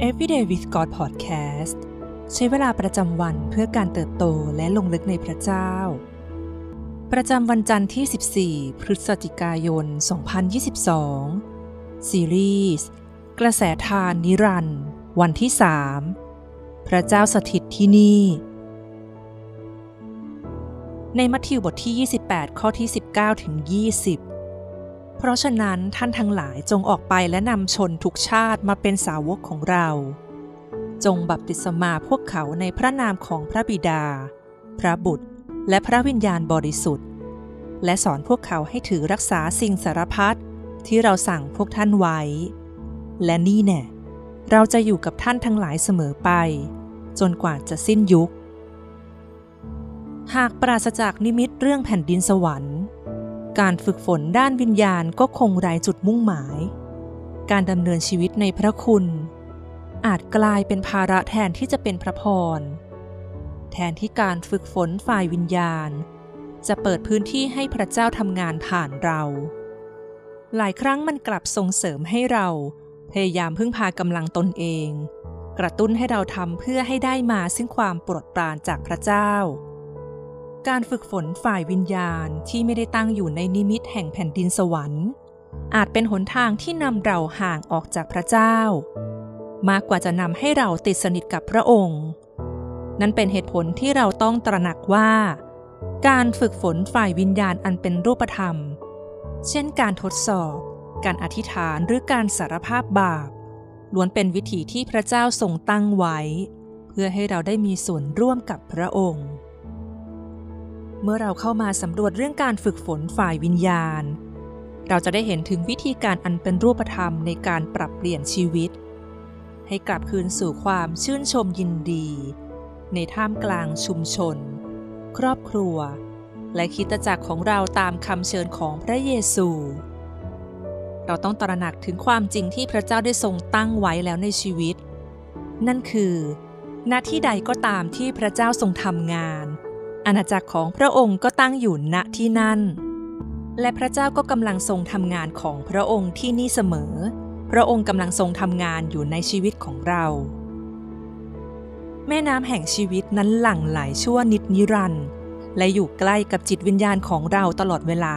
Everyday with God Podcast ใช้เวลาประจำวันเพื่อการเติบโตและลงลึกในพระเจ้า ประจำวันจันทร์ที่ 14 พฤศจิกายน 2022 ซีรีส์กระแสทานนิรันดร์วันที่ 3 พระเจ้าสถิตที่นี่ ในมัทธิวบทที่ 28 ข้อที่ 19 ถึง 20 เพราะฉะนั้นท่านทั้งหลายจงออกไปและนำชนทุกชาติมาเป็นสาวกของเรา จงบัพติศมาพวกเขาในพระนามของพระบิดา พระบุตร และพระวิญญาณบริสุทธิ์ และสอนพวกเขาให้ถือรักษาสิ่งสารพัดที่เราสั่งพวกท่านไว้ และนี่แน่เราจะอยู่กับท่านทั้งหลายเสมอไป จนกว่าจะสิ้นยุค หากปราศจากนิมิตเรื่องแผ่นดินสวรรค์ การฝึกฝนด้านวิญญาณก็คงไร้จุดมุ่งหมาย การดำเนินชีวิตในพระคุณ อาจกลายเป็นภาระแทนที่จะเป็นพระพร แทนที่การฝึกฝนฝ่ายวิญญาณ จะเปิดพื้นที่ให้พระเจ้าทำงานผ่านเรา หลายครั้งมันกลับส่งเสริมให้เราพยายามพึ่งพากำลังตนเอง กระตุ้นให้เราทำเพื่อให้ได้มาซึ่งความโปรดปรานจากพระเจ้า การฝึกฝนฝ่ายวิญญาณที่ไม่ได้ตั้งอยู่ในนิมิตแห่งแผ่นดินสวรรค์ อาจเป็นหนทางที่นำเราห่างออกจากพระเจ้า มากกว่าจะนำให้เราติดสนิทกับพระองค์ นั่นเป็นเหตุผลที่เราต้องตระหนักว่า การฝึกฝนฝ่ายวิญญาณอันเป็นรูปธรรม เช่นการทดสอบ การอธิษฐานหรือการสารภาพบาปล้วนเป็นวิถีที่พระเจ้าทรงตั้งไว้ เพื่อให้เราได้มีส่วนร่วมกับพระองค์ เมื่อเราเข้ามาสำรวจเรื่องการฝึกฝนฝ่ายวิญญาณ เราจะได้เห็นถึงวิธีการอันเป็นรูปธรรมในการปรับเปลี่ยนชีวิต ให้กลับคืนสู่ความชื่นชมยินดี ในท่ามกลางชุมชน ครอบครัว และคิตจักรของเราตามคำเชิญของพระเยซู เราต้องตระหนักถึงความจริงที่พระเจ้าได้ทรงตั้งไว้แล้วในชีวิต นั่นคือ หน้าที่ใดก็ตามที่พระเจ้าทรงทำงาน อาณาจักรของพระองค์ก็ตั้งอยู่ณที่นั่น และพระเจ้าก็กำลังทรงทำงานของพระองค์ที่นี่เสมอ พระองค์กำลังทรงทำงานอยู่ในชีวิตของเรา แม่น้ำแห่งชีวิตนั้นหลั่งไหลชั่วนิดนิรันดร์และอยู่ใกล้กับจิตวิญญาณของเราตลอดเวลา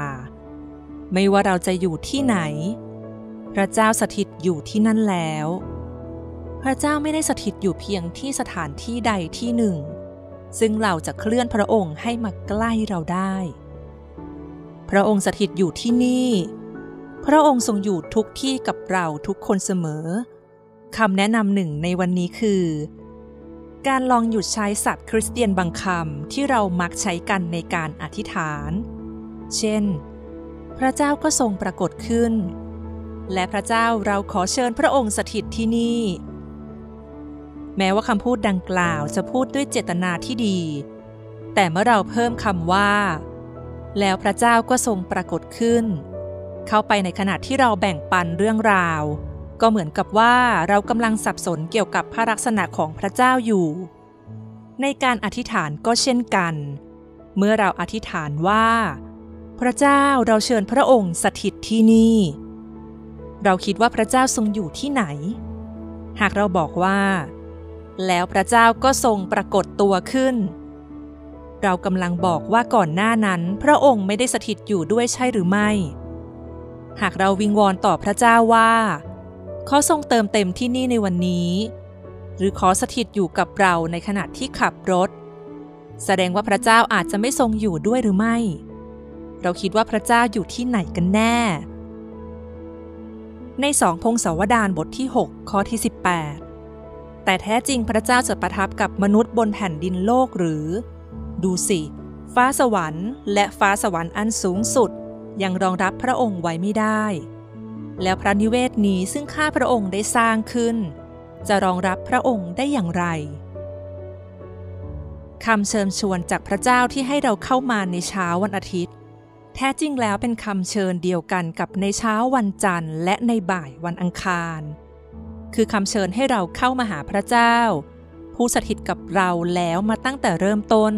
ไม่ว่าเราจะอยู่ที่ไหน พระเจ้าสถิตอยู่ที่นั่นแล้ว พระเจ้าไม่ได้สถิตอยู่เพียงที่สถานที่ใดที่หนึ่ง ซึ่งเราจะเคลื่อนพระองค์ให้มาใกล้เราได้ พระองค์สถิตอยู่ที่นี่ พระองค์ทรงอยู่ทุกที่กับเราทุกคนเสมอคำแนะนำหนึ่งในวันนี้คือ การลองหยุดใช้สัตว์คริสเตียนบางคำที่เรามักใช้กันในการอธิษฐาน เช่น พระเจ้าก็ทรงปรากฏขึ้น และพระเจ้าเราขอเชิญพระองค์สถิตที่นี่ แม้ว่าคำพูดดังกล่าวจะพูดด้วยเจตนาที่ดี แต่เมื่อเราเพิ่มคำว่า แล้วพระเจ้าก็ทรงปรากฏขึ้น เข้าไปในขณะที่เราแบ่งปันเรื่องราว ก็เหมือนกับว่าเรากำลังสับสนเกี่ยวกับพระลักษณะของพระเจ้าอยู่ ในการอธิษฐานก็เช่นกัน เมื่อเราอธิษฐานว่า พระเจ้าเราเชิญพระองค์สถิตที่นี่ เราคิดว่าพระเจ้าทรงอยู่ที่ไหน หากเราบอกว่า แล้วพระเจ้าก็ทรงปรากฏตัวขึ้น เรากำลังบอกว่าก่อนหน้านั้นพระองค์ไม่ได้สถิตอยู่ด้วยใช่หรือไม่ หากเราวิงวอนต่อพระเจ้าว่าขอทรงเติมเต็มที่นี่ในวันนี้ หรือขอสถิตอยู่กับเราในขณะที่ขับรถ แสดงว่าพระเจ้าอาจจะไม่ทรงอยู่ด้วยหรือไม่ เราคิดว่าพระเจ้าอยู่ที่ไหนกันแน่ ในสองพงศาวดารบทที่ 6 ข้อที่ 18 แต่แท้จริงพระเจ้าจะประทับกับมนุษย์บนแผ่นดินโลกหรือ ดูสิ ฟ้าสวรรค์และฟ้าสวรรค์อันสูงสุด ยังรองรับพระองค์ไว้ไม่ได้ แล้วพระนิเวศนี้ซึ่งข้าพระองค์ได้สร้างขึ้น จะรองรับพระองค์ได้อย่างไรคำเชิญชวนจากพระเจ้าที่ให้เราเข้ามาในเช้าวันอาทิตย์ แท้จริงแล้วเป็นคำเชิญเดียวกันกับในเช้าวันจันทร์และในบ่ายวันอังคาร คือคำเชิญให้เราเข้ามาหาพระเจ้า ผู้สถิตกับเราแล้วมาตั้งแต่เริ่มต้น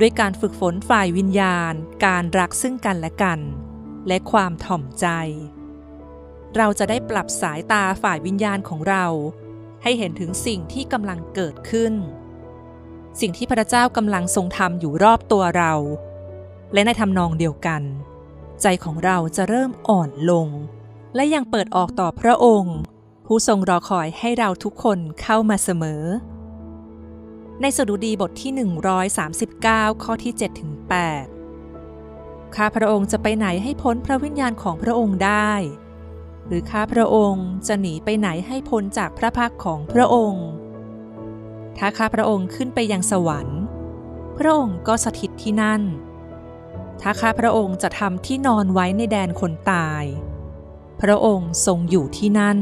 ด้วยการฝึกฝนฝ่ายวิญญาณ การรักซึ่งกันและกัน และความถ่อมใจ เราจะได้ปรับสายตาฝ่ายวิญญาณของเรา ให้เห็นถึงสิ่งที่กำลังเกิดขึ้น สิ่งที่พระเจ้ากำลังทรงทำอยู่รอบตัวเรา และในทำนองเดียวกัน ใจของเราจะเริ่มอ่อนลงและยังเปิดออกต่อพระองค์ ผู้ทรงรอคอยให้เราทุกคนเข้ามาเสมอ ในสดุดีบทที่ 139 ข้อที่ 7 ถึง 8 ข้าพระองค์จะไปไหนให้พ้นพระวิญญาณของพระองค์ได้ หรือข้าพระองค์จะหนีไปไหนให้พ้นจากพระพักของพระองค์ ถ้าข้าพระองค์ขึ้นไปยังสวรรค์ พระองค์ก็สถิตที่นั่น ถ้าข้าพระองค์จะทำที่นอนไว้ในแดนคนตาย พระองค์ทรงอยู่ที่นั่น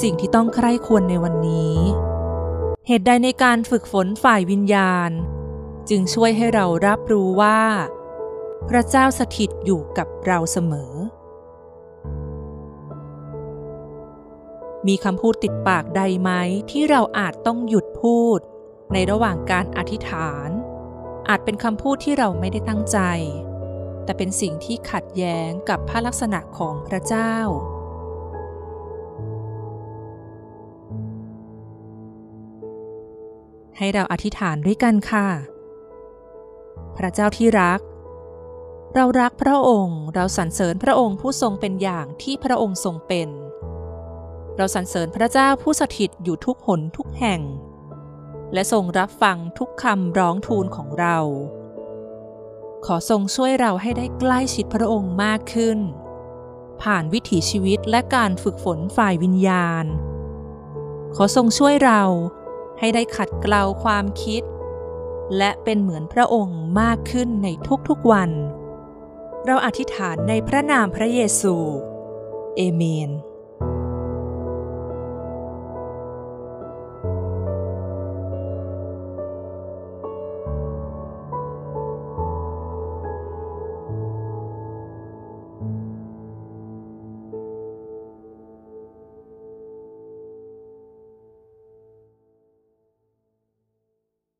สิ่งที่ต้องใคร่ควรในวันนี้ เหตุใดในการฝึกฝนฝ่ายวิญญาณ จึงช่วยให้เรารับรู้ว่า พระเจ้าสถิตอยู่กับเราเสมอ มีคำพูดติดปากใดไหมที่เราอาจต้องหยุดพูด ในระหว่างการอธิษฐาน อาจเป็นคำพูดที่เราไม่ได้ตั้งใจ แต่เป็นสิ่งที่ขัดแย้งกับพระลักษณะของพระเจ้า ให้เราอธิษฐานด้วยกันค่ะ พระเจ้าที่รัก เรารักพระองค์ เราสรรเสริญพระองค์ผู้ทรงเป็นอย่างที่พระองค์ทรงเป็น เราสรรเสริญพระเจ้าผู้สถิตอยู่ทุกหนทุกแห่ง และทรงรับฟังทุกคำร้องทูลของเรา ขอทรงช่วยเราให้ได้ใกล้ชิดพระองค์มากขึ้น ผ่านวิถีชีวิตและการฝึกฝนฝ่ายวิญญาณ ขอทรงช่วยเรา ให้ได้ขัดเกลาความคิด และเป็นเหมือนพระองค์มากขึ้นในทุกๆวัน เราอธิษฐานในพระนามพระเยซู เอเมน